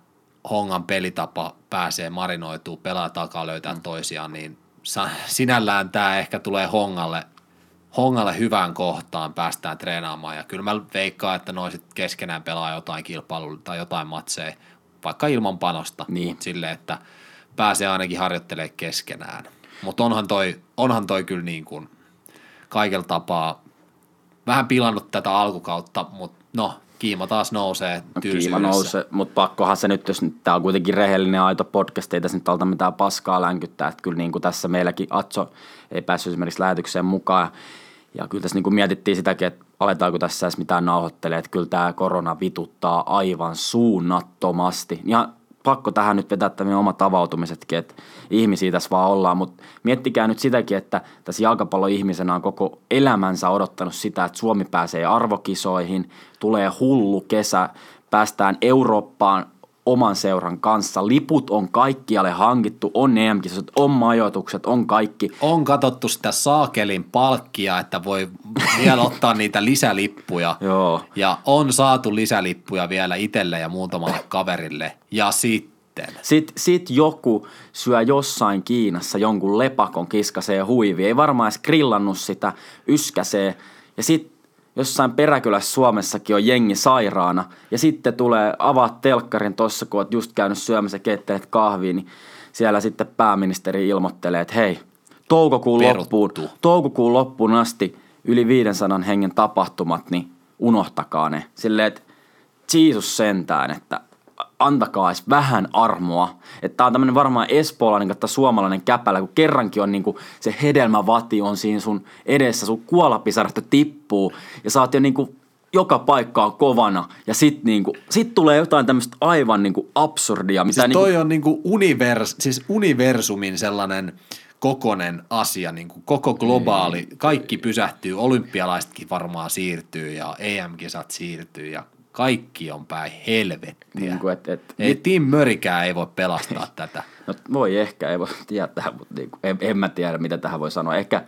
B: Hongan pelitapa pääsee marinoituu, pelaa takaa löytää toisiaan, niin sinällään tämä ehkä tulee Hongalle Hongalle hyvään kohtaan päästään treenaamaan ja kyllä mä veikkaan, että noiset keskenään pelaa jotain kilpailua tai jotain matseja, vaikka ilman panosta, niin. silleen, että pääsee ainakin harjoittelemaan keskenään. Mutta onhan toi, onhan toi kyllä niin kuin kaikella tapaa vähän pilannut tätä alkukautta, mutta no, kiima taas nousee
C: no, Kiima nousee, mutta pakkohan se nyt, jos tämä on kuitenkin rehellinen aito podcast, ei tässä nyt alta mitään paskaa länkyttää, että kyllä niin kuin tässä meilläkin Atso ei päässyt esimerkiksi lähetykseen mukaan, ja kyllä tässä niin kuin mietittiin sitäkin, että aletaanko tässä edes mitään nauhoittelemaan, että kyllä tämä korona vituttaa aivan suunnattomasti. Ja pakko tähän nyt vetää tämmöinen omat avautumisetkin, että ihmisiä tässä vaan ollaan, mutta miettikää nyt sitäkin, että tässä jalkapalloihmisenä on koko elämänsä odottanut sitä, että Suomi pääsee arvokisoihin, tulee hullu kesä, päästään Eurooppaan oman seuran kanssa. Liput on kaikkialle hankittu, on em on majoitukset, on kaikki.
B: On katsottu sitä saakelin palkkia, että voi vielä ottaa niitä lisälippuja.
C: Joo.
B: Ja on saatu lisälippuja vielä itselle ja muutamalle kaverille. Ja sitten
C: sitten sit joku syö jossain Kiinassa jonkun lepakon kiskasee huivi. Ei varmaan edes grillannut sitä, yskäsee. Ja sitten jossain peräkylässä Suomessakin on jengi sairaana ja sitten tulee avaat telkkarin tuossa, kun oot just käynyt syömässä kettelet kahviin, niin siellä sitten pääministeri ilmoittelee, että hei, toukokuun loppuun, toukokuun loppuun asti yli 500 hengen tapahtumat, niin unohtakaa ne. Silleen, että Jeesus sentään, että antakaa edes vähän armoa. Että tää on tämmönen varmaan espoolainen kautta suomalainen käpälä, kun kerrankin on niinku se hedelmävati on siinä sun edessä, sun kuolapisarasta tippuu ja sä oot jo niinku joka paikka on kovana ja sit, niinku, sit tulee jotain tämmöistä aivan niinku absurdia.
B: Mitä siis toi niinku... on niinku univers, siis universumin sellainen kokonen asia, niin kuin koko globaali, kaikki pysähtyy, olympialaisetkin varmaan siirtyy ja EM-kisat siirtyy ja kaikki on päin helvettiä. Niin kuin, et, et, ei, Tim Mörikään ei voi pelastaa tätä.
C: No, voi ehkä, ei voi tietää, mutta niin kuin, en, en mä tiedä, mitä tähän voi sanoa. Ehkä,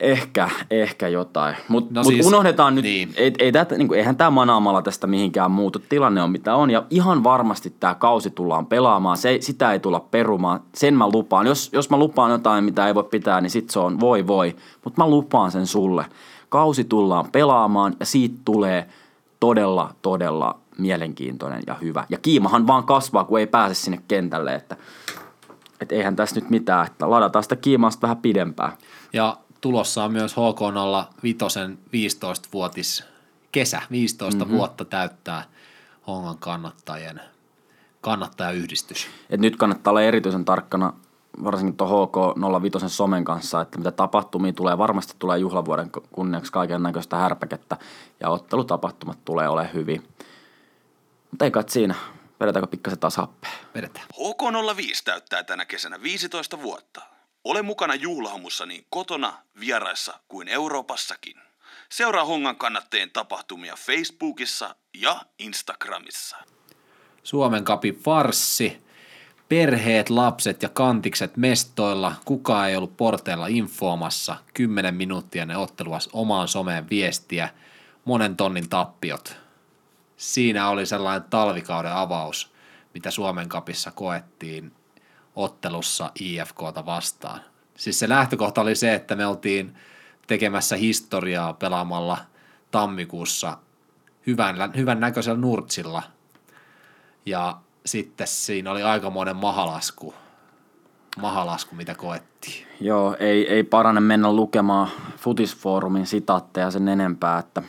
C: Ehkä, ehkä jotain. Mutta
B: No
C: mut
B: siis-
C: unohdetaan nyt,
B: niin.
C: ei, ei tätä, niin kuin, eihän tämä manaamalla tästä mihinkään muutu. Tilanne on mitä on ja ihan varmasti tämä kausi tullaan pelaamaan. Se, sitä ei tulla perumaan. Sen mä lupaan. Jos, jos mä lupaan jotain, mitä ei voi pitää, niin sit se on voi voi. Mutta mä lupaan sen sulle. Kausi tullaan pelaamaan ja siitä tulee todella, todella mielenkiintoinen ja hyvä. Ja kiimahan vaan kasvaa, kun ei pääse sinne kentälle, että et eihän tässä nyt mitään, että ladataan sitä kiimaa sit vähän pidempään.
B: Ja tulossa on myös HK05 15-vuotis kesä, 15 mm-hmm. vuotta täyttää Hongan kannattajien kannattajayhdistys.
C: Et nyt kannattaa olla erityisen tarkkana varsinkin tuon HK05 somen kanssa, että mitä tapahtumia tulee. Varmasti tulee juhlavuoden kunniaksi kaiken näköistä härpäkettä ja ottelutapahtumat tulee ole hyvin. Mutta ei kai siinä. Vedetäänkö pikkasen taas happea?
B: Vedetään.
A: HK05 täyttää tänä kesänä 15 vuotta. Ole mukana juhlahamussa niin kotona, vieraissa kuin Euroopassakin. Seuraa Hongan kannattajien tapahtumia Facebookissa ja Instagramissa.
B: Suomen kapi farssi. Perheet, lapset ja kantikset mestoilla. Kukaan ei ollut porteilla infoamassa. 10 minuuttia ne otteluas omaan someen viestiä. Monen tonnin tappiot. Siinä oli sellainen talvikauden avaus, mitä Suomen kapissa koettiin ottelussa IFKta vastaan. Siis se lähtökohta oli se, että me oltiin tekemässä historiaa pelaamalla tammikuussa hyvän, hyvän näköisellä nurtsilla – ja sitten siinä oli aikamoinen mahalasku, mahalasku mitä koettiin.
C: Joo, ei, ei parane mennä lukemaan Futisfoorumin sitaatteja sen enempää, että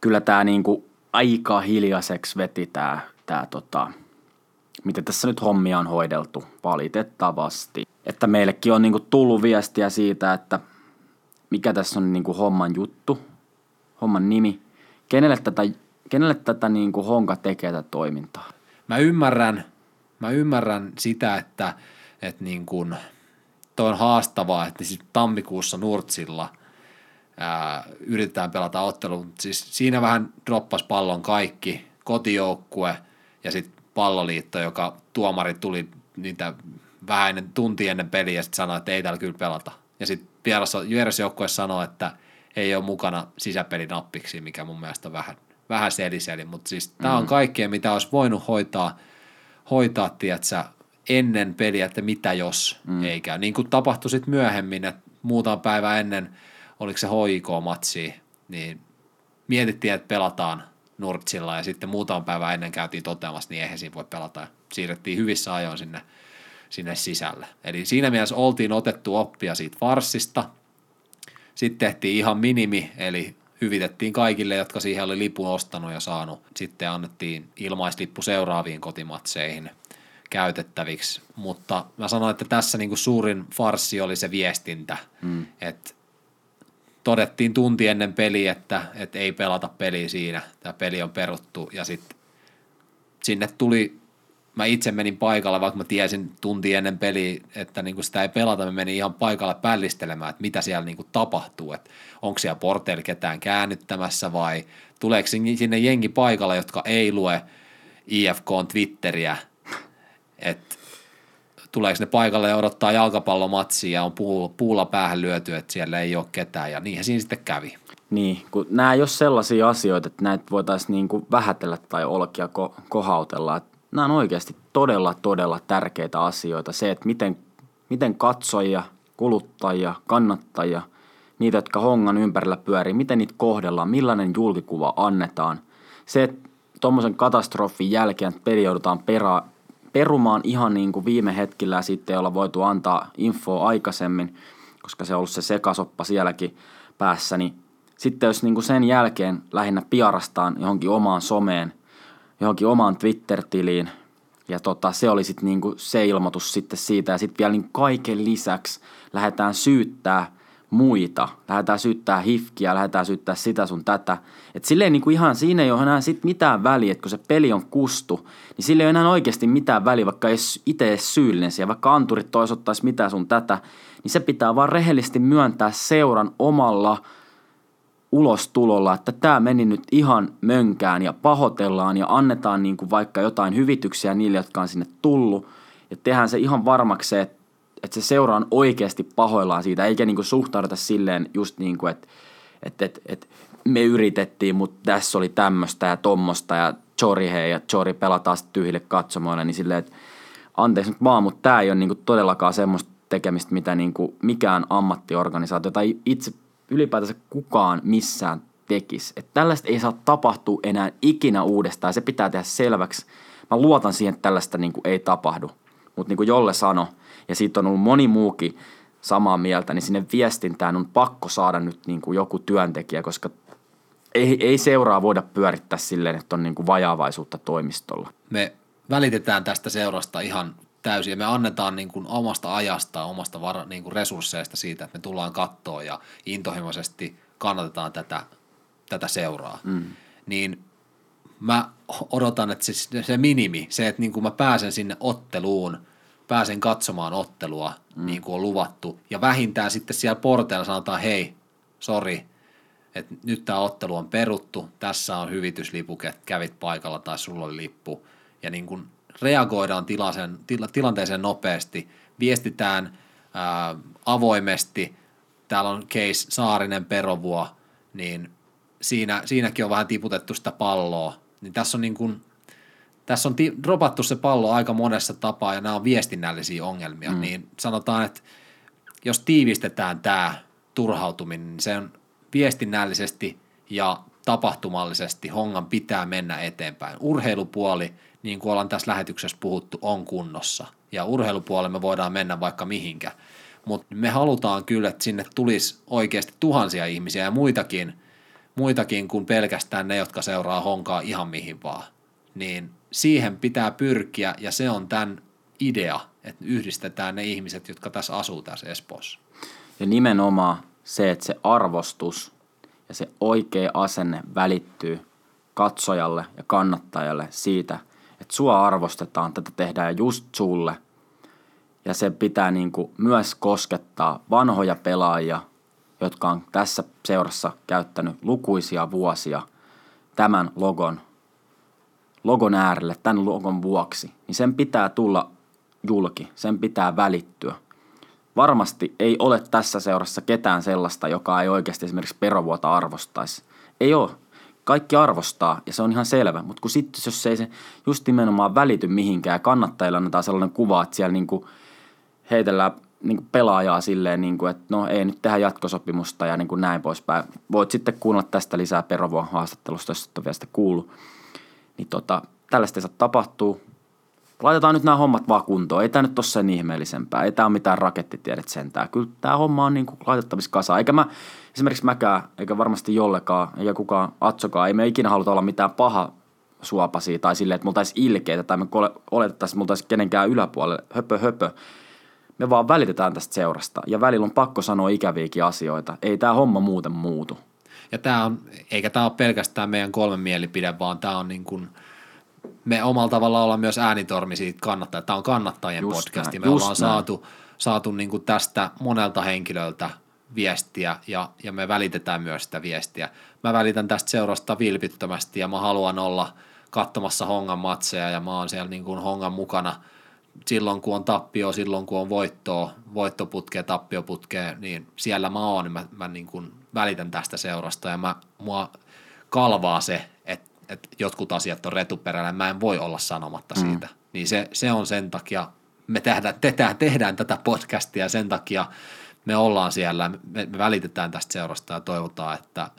C: kyllä tämä niinku aika hiljaiseksi veti tämä, tää tota, miten tässä nyt hommia on hoideltu valitettavasti. Että meillekin on niinku tullut viestiä siitä, että mikä tässä on niinku homman juttu, homman nimi, kenelle tätä, kenelle tätä niinku honka tekee tätä toimintaa.
B: Mä ymmärrän, mä ymmärrän sitä, että, että niin kun, toi on haastavaa, että siis tammikuussa Nurtsilla ää, yritetään pelata ottelu, mutta siis siinä vähän droppas pallon kaikki, kotijoukkue ja sitten palloliitto, joka tuomari tuli niitä vähän ennen, tunti ennen peliä ja sitten sanoi, että ei täällä kyllä pelata. Ja sitten vierasjoukkue sanoi, että ei ole mukana sisäpelinappiksi, mikä mun mielestä vähän, vähän seliseli, mutta siis tämä on kaikkea, mitä olisi voinut hoitaa, hoitaa tiedätkö, ennen peliä, että mitä jos mm. ei käy. Niin kuin tapahtui sitten myöhemmin, että muutama päivä ennen, oliko se HIK-matsi, niin mietittiin, että pelataan Nurtsilla ja sitten muutama päivä ennen käytiin toteamassa, niin eihän siinä voi pelata. Siirrettiin hyvissä ajoin sinne, sinne sisälle. Eli siinä mielessä oltiin otettu oppia siitä farssista. Sitten tehtiin ihan minimi, eli hyvitettiin kaikille, jotka siihen oli lipun ostanut ja saanut. Sitten annettiin ilmaislippu seuraaviin kotimatseihin käytettäviksi, mutta mä sanoin, että tässä niinku suurin farssi oli se viestintä, mm. että todettiin tunti ennen peliä, että, että ei pelata peliä siinä, tämä peli on peruttu ja sitten sinne tuli, mä itse menin paikalle, vaikka mä tiesin tunti ennen peliä, että niinku sitä ei pelata, mä menin ihan paikalle pällistelemään, että mitä siellä niinku tapahtuu, että onko siellä porteilla ketään käännyttämässä vai tuleeko sinne jengi paikalle, jotka ei lue IFKn Twitteriä, että tuleeko ne paikalle ja odottaa jalkapallomatsia ja on puu, puulla päähän lyöty, että siellä ei ole ketään ja niinhän siinä sitten kävi.
C: Niin, kun nämä ei ole sellaisia asioita, että näitä voitaisiin niin kuin vähätellä tai olkia ko- kohautella. Nämä on oikeasti todella, todella tärkeitä asioita. Se, että miten, miten katsojia, kuluttajia, kannattajia, niitä, jotka hongan ympärillä pyörii, miten niitä kohdellaan, millainen julkikuva annetaan. Se, että tuommoisen katastrofin jälkeen peli joudutaan perä, perumaan ihan niin kuin viime hetkillä ja sitten olla voitu antaa infoa aikaisemmin, koska se on ollut se sekasoppa sielläkin päässä, niin sitten jos niin kuin sen jälkeen lähinnä piarastaan johonkin omaan someen, johonkin omaan Twitter-tiliin, ja tota, se oli sitten niinku se ilmoitus sitten siitä, ja sitten vielä niin kaiken lisäksi lähdetään syyttää muita, lähdetään syyttää hifkiä, lähdetään syyttää sitä sun tätä. Et silleen niinku ihan siinä ei ole enää sit mitään väliä, että kun se peli on kustu, niin sille ei ole enää oikeasti mitään väliä, vaikka ei itse edes syyllinen siellä, vaikka anturit tois ottaisi mitä sun tätä, niin se pitää vaan rehellisesti myöntää seuran omalla ulostulolla, että tämä meni nyt ihan mönkään ja pahoitellaan ja annetaan niin kuin vaikka jotain hyvityksiä niille, jotka on sinne tullut. Ja tehdään se ihan varmaksi että että se seura on oikeasti pahoillaan siitä, eikä niinku suhtauduta silleen just niin kuin, että et, et, et me yritettiin, mutta tässä oli tämmöistä ja tommosta ja Chori hei ja Chori pelaa taas tyhjille katsomoille, niin silleen, että anteeksi nyt vaan, mutta tämä ei ole niinku todellakaan semmoista tekemistä, mitä niinku mikään ammattiorganisaatio tai itse ylipäätänsä kukaan missään tekisi. Että tällaista ei saa tapahtua enää ikinä uudestaan. Se pitää tehdä selväksi. Mä luotan siihen, että tällaista niinku ei tapahdu. Mutta niin kuin Jolle sano, ja siitä on ollut moni muukin samaa mieltä, niin sinne viestintään on pakko saada nyt niin kuin joku työntekijä, koska ei, ei seuraa voida pyörittää silleen, että on niin kuin vajaavaisuutta toimistolla.
B: Me välitetään tästä seurasta ihan täysin ja me annetaan niin kuin omasta ajasta, omasta vara, niin kuin resursseista siitä, että me tullaan kattoon ja intohimoisesti kannatetaan tätä, tätä seuraa. Mm. Niin mä odotan, että se, se minimi, se, että niin kuin mä pääsen sinne otteluun, pääsen katsomaan ottelua, mm. niin kuin on luvattu, ja vähintään sitten siellä porteilla sanotaan, hei, sori, että nyt tämä ottelu on peruttu, tässä on hyvityslipuke, kävit paikalla tai sulla oli lippu, ja niin kuin reagoidaan tilasen, tila, tilanteeseen nopeasti, viestitään ää, avoimesti, täällä on case Saarinen Perovuo, niin siinä, siinäkin on vähän tiputettu sitä palloa, niin tässä on niin kuin, tässä on ti- dropattu se pallo aika monessa tapaa ja nämä on viestinnällisiä ongelmia, mm. niin sanotaan, että jos tiivistetään tämä turhautuminen, niin se on viestinnällisesti ja tapahtumallisesti Hongan pitää mennä eteenpäin. Urheilupuoli, niin kuin ollaan tässä lähetyksessä puhuttu, on kunnossa. Ja urheilupuolelle me voidaan mennä vaikka mihinkä. Mutta me halutaan kyllä, että sinne tulisi oikeasti tuhansia ihmisiä ja muitakin, muitakin kuin pelkästään ne, jotka seuraa Honkaa ihan mihin vaan. Niin siihen pitää pyrkiä ja se on tämän idea, että yhdistetään ne ihmiset, jotka tässä asuu tässä Espoossa.
C: Ja nimenomaan se, että se arvostus ja se oikea asenne välittyy katsojalle ja kannattajalle siitä, että sua arvostetaan, tätä tehdään just sulle. Ja se pitää niin kuin myös koskettaa vanhoja pelaajia, jotka on tässä seurassa käyttänyt lukuisia vuosia tämän logon, logon äärelle, tämän logon vuoksi. Niin sen pitää tulla julki, sen pitää välittyä – varmasti ei ole tässä seurassa ketään sellaista, joka ei oikeasti esimerkiksi perovuota arvostaisi. Ei ole. Kaikki arvostaa ja se on ihan selvä, mutta kun sitten jos ei se just nimenomaan välity mihinkään ja kannattajille annetaan sellainen kuva, että siellä niinku heitellään niinku pelaajaa silleen, niinku, että no ei nyt tehdä jatkosopimusta ja niinku näin poispäin. Voit sitten kuunnella tästä lisää Perovuon haastattelusta, jos et ole vielä sitä kuullut. Niin tota, tällaista ei saa tapahtua laitetaan nyt nämä hommat vaan kuntoon. Ei tämä nyt ole sen ihmeellisempää. Ei tämä ole mitään rakettitiedet sentään. Kyllä tämä homma on niin kuin laitettavissa kasaan. Eikä mä, esimerkiksi mäkään, eikä varmasti jollekaan, eikä kukaan Atsokaan, ei me ikinä haluta olla mitään paha suopasia tai silleen, että mulla ilkeitä tai me oletettaisiin, että mulla kenenkään yläpuolelle höpö höpö. Me vaan välitetään tästä seurasta ja välillä on pakko sanoa ikäviäkin asioita. Ei tämä homma muuten muutu.
B: Ja tämä on, eikä tämä ole pelkästään meidän kolmen mielipide, vaan tämä on niin kuin – me omalla tavalla ollaan myös äänitormi siitä kannattaa. Tämä on kannattajien just podcast näin, me ollaan näin. saatu, saatu niin kuin tästä monelta henkilöltä viestiä ja, ja me välitetään myös sitä viestiä. Mä välitän tästä seurasta vilpittömästi ja mä haluan olla katsomassa Hongan matseja ja mä oon siellä niin kuin Hongan mukana silloin kun on tappio, silloin kun on voittoa, voittoputkea, tappioputkea, niin siellä mä oon, mä, mä niin kuin välitän tästä seurasta ja mä, mua kalvaa se, että jotkut asiat on retuperällä, mä en voi olla sanomatta mm. siitä. Niin se, se on sen takia, me tehdään, tehdään, tehdään tätä podcastia sen takia me ollaan siellä, me, me välitetään tästä seurasta ja toivotaan, että,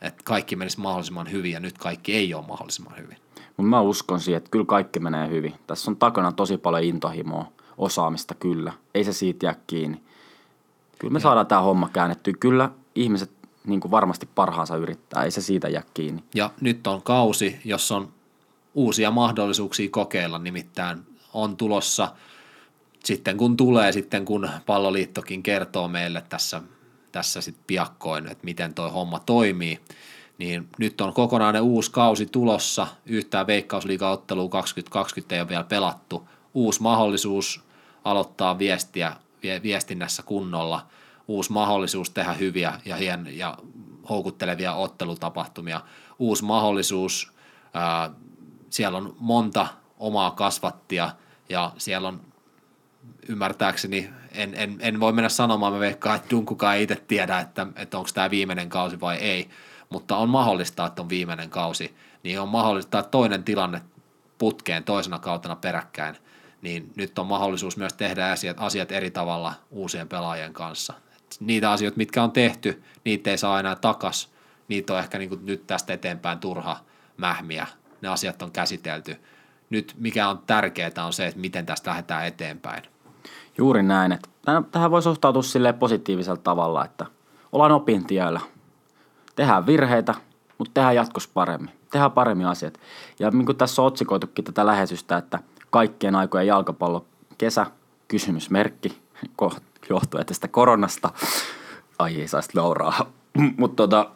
B: että kaikki menisi mahdollisimman hyvin ja nyt kaikki ei ole mahdollisimman hyvin.
C: Mutta mä uskon siihen, että kyllä kaikki menee hyvin. Tässä on takana tosi paljon intohimoa, osaamista kyllä. Ei se siitä jää kiinni. Kyllä me ja. saadaan tämä homma käännettyä. Kyllä ihmiset niin kuin varmasti parhaansa yrittää, ei se siitä jää kiinni.
B: Ja nyt on kausi, jossa on uusia mahdollisuuksia kokeilla, nimittäin on tulossa sitten kun tulee, sitten kun palloliittokin kertoo meille tässä, tässä sitten piakkoin, että miten toi homma toimii, niin nyt on kokonainen uusi kausi tulossa, yhtään veikkausliigaottelua 2020 ei ole vielä pelattu, uusi mahdollisuus aloittaa viestiä, viestinnässä kunnolla – uusi mahdollisuus tehdä hyviä ja, hien, ja houkuttelevia ottelutapahtumia, uusi mahdollisuus, ää, siellä on monta omaa kasvattia ja siellä on ymmärtääkseni En, en, en voi mennä sanomaan, mä veikkaan, että Dunkukaan ei itse tiedä, että, että onko tämä viimeinen kausi vai ei, mutta on mahdollista, että on viimeinen kausi, niin on mahdollista, että toinen tilanne putkeen toisena kautena peräkkäin, niin nyt on mahdollisuus myös tehdä asiat, asiat eri tavalla uusien pelaajien kanssa. Niitä asioita, mitkä on tehty, niitä ei saa enää takas, niitä on ehkä niin kuin nyt tästä eteenpäin turha mähmiä, ne asiat on käsitelty. Nyt mikä on tärkeää on se, että miten tästä lähdetään eteenpäin.
C: Juuri näin. Että tähän voi suhtautua sille positiivisella tavalla, että ollaan opintiellä. Tehdään virheitä, mutta tehdään jatkossa paremmin. Tehdään paremmin asiat. Ja niin kuin tässä on otsikoitukin tätä lähetystä, että kaikkien aikojen jalkapallo kesä, kysymysmerkki, johtuen tästä koronasta. Ai ei saisi lauraa. mutta tota,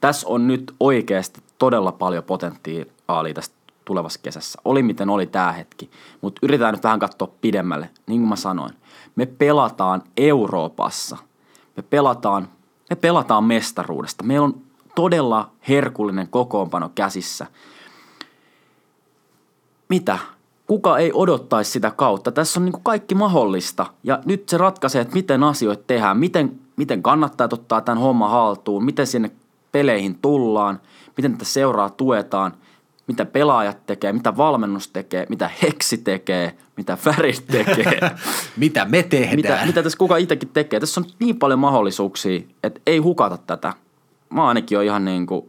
C: tässä on nyt oikeasti todella paljon potentiaalia tästä tulevassa kesässä. Oli miten oli tämä hetki, mutta yritetään nyt vähän katsoa pidemmälle. Niin kuin mä sanoin, me pelataan Euroopassa. Me pelataan, me pelataan mestaruudesta. Meillä on todella herkullinen kokoonpano käsissä. Mitä? Kuka ei odottaisi sitä kautta? Tässä on niin kuin kaikki mahdollista. Ja nyt se ratkaisee, että miten asioita tehdään, miten, miten kannattaa ottaa tämän homma haltuun, miten sinne peleihin tullaan, miten tätä seuraa tuetaan, mitä pelaajat tekee, mitä valmennus tekee, mitä Heksi tekee, mitä Värit tekee.
B: mitä me tehdään.
C: Mitä, mitä tässä kuka itsekin tekee. Tässä on niin paljon mahdollisuuksia, että ei hukata tätä. Mä ainakin on ihan niin kuin,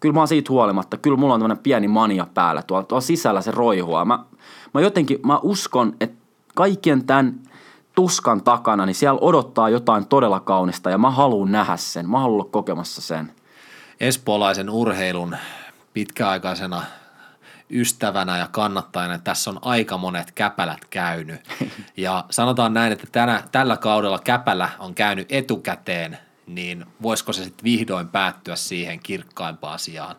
C: kyllä mä oon siitä huolimatta, kyllä mulla on tämmöinen pieni mania päällä, tuolla, tuolla sisällä se roihua. Mä, mä jotenkin, mä uskon, että kaikkien tämän tuskan takana, niin siellä odottaa jotain todella kaunista ja mä haluan nähdä sen, mä haluan olla kokemassa sen
B: espoolaisen urheilun pitkäaikaisena ystävänä ja kannattajana, tässä on aika monet käpälät käynyt. Ja sanotaan näin, että tänä, tällä kaudella käpälä on käynyt etukäteen, niin voisiko se sitten vihdoin päättyä siihen kirkkaimpaan sijaan.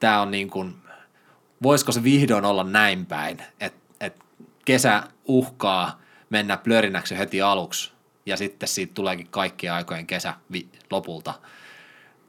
B: Tämä on niin kuin, voisiko se vihdoin olla näin päin, että et kesä uhkaa mennä plörinäksi heti aluksi ja sitten siitä tuleekin kaikkien aikojen kesä vi- lopulta –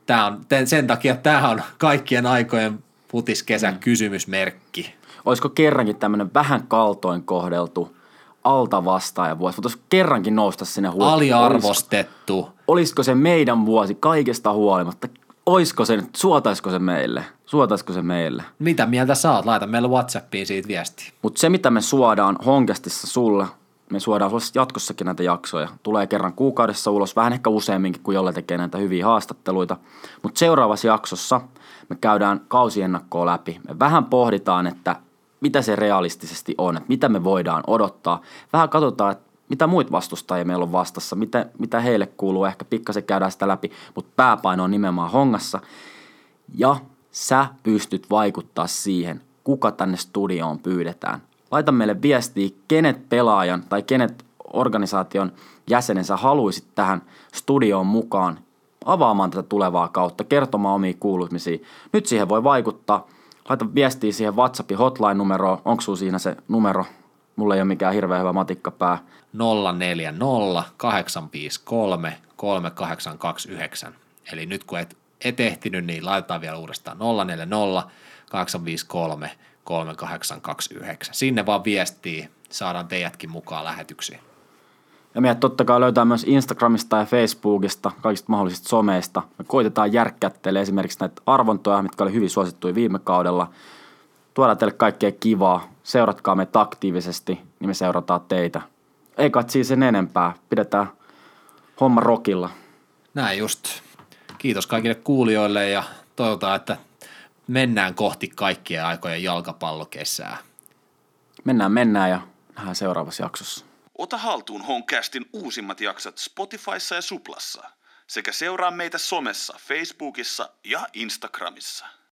B: Tämä on, sen takia tämä on kaikkien aikojen putiskesän mm. kysymysmerkki.
C: Olisiko kerrankin tämmöinen vähän kaltoin kohdeltu alta vastaaja vuosi? Voitaisiin kerrankin nousta sinne
B: huoleen. Aliarvostettu.
C: Olisiko, se meidän vuosi kaikesta huolimatta? Olisiko se, suotaisiko se meille? Suotaisiko se meille?
B: Mitä mieltä saat? Laita meille Whatsappiin siitä viestiä.
C: Mutta se, mitä me suodaan Honkestissa sulle, me suodaan jatkossakin näitä jaksoja. Tulee kerran kuukaudessa ulos, vähän ehkä useamminkin, kuin jolle tekee näitä hyviä haastatteluita. Mutta seuraavassa jaksossa me käydään kausiennakkoa läpi. Me vähän pohditaan, että mitä se realistisesti on, että mitä me voidaan odottaa. Vähän katsotaan, että mitä muut vastustajia meillä on vastassa, mitä, mitä heille kuuluu, ehkä pikkasen käydään sitä läpi, mutta pääpaino on nimenomaan hongassa. Ja sä pystyt vaikuttaa siihen, kuka tänne studioon pyydetään laita meille viestiä, kenet pelaajan tai kenet organisaation jäsenensä haluaisit tähän studioon mukaan avaamaan tätä tulevaa kautta, kertomaan omia kuulumisia. Nyt siihen voi vaikuttaa. Laita viestiä siihen WhatsAppin hotline-numeroon. Onko sinulla siinä se numero? Mulla ei ole mikään hirveän hyvä matikkapää.
B: 040 853 3829. Eli nyt kun et, et ehtinyt, niin laitetaan vielä uudestaan 040 853 3829. Sinne vaan viestii, saadaan teidätkin mukaan lähetyksiin.
C: Ja meidät totta kai löytää myös Instagramista ja Facebookista, kaikista mahdollisista someista. Me koitetaan järkkättele esimerkiksi näitä arvontoja, mitkä oli hyvin suosittuja viime kaudella. Tuodaan teille kaikkea kivaa. Seuratkaa meitä aktiivisesti, niin me seurataan teitä. Ei kai siis sen enempää. Pidetään homma rokilla.
B: Näin just. Kiitos kaikille kuulijoille ja toivotaan, että mennään kohti kaikkien aikojen jalkapallokesää.
C: Mennään, mennään ja nähdään seuraavassa jaksossa.
A: Ota haltuun Honcastin uusimmat jaksot Spotifyssa ja Suplassa sekä seuraa meitä somessa, Facebookissa ja Instagramissa.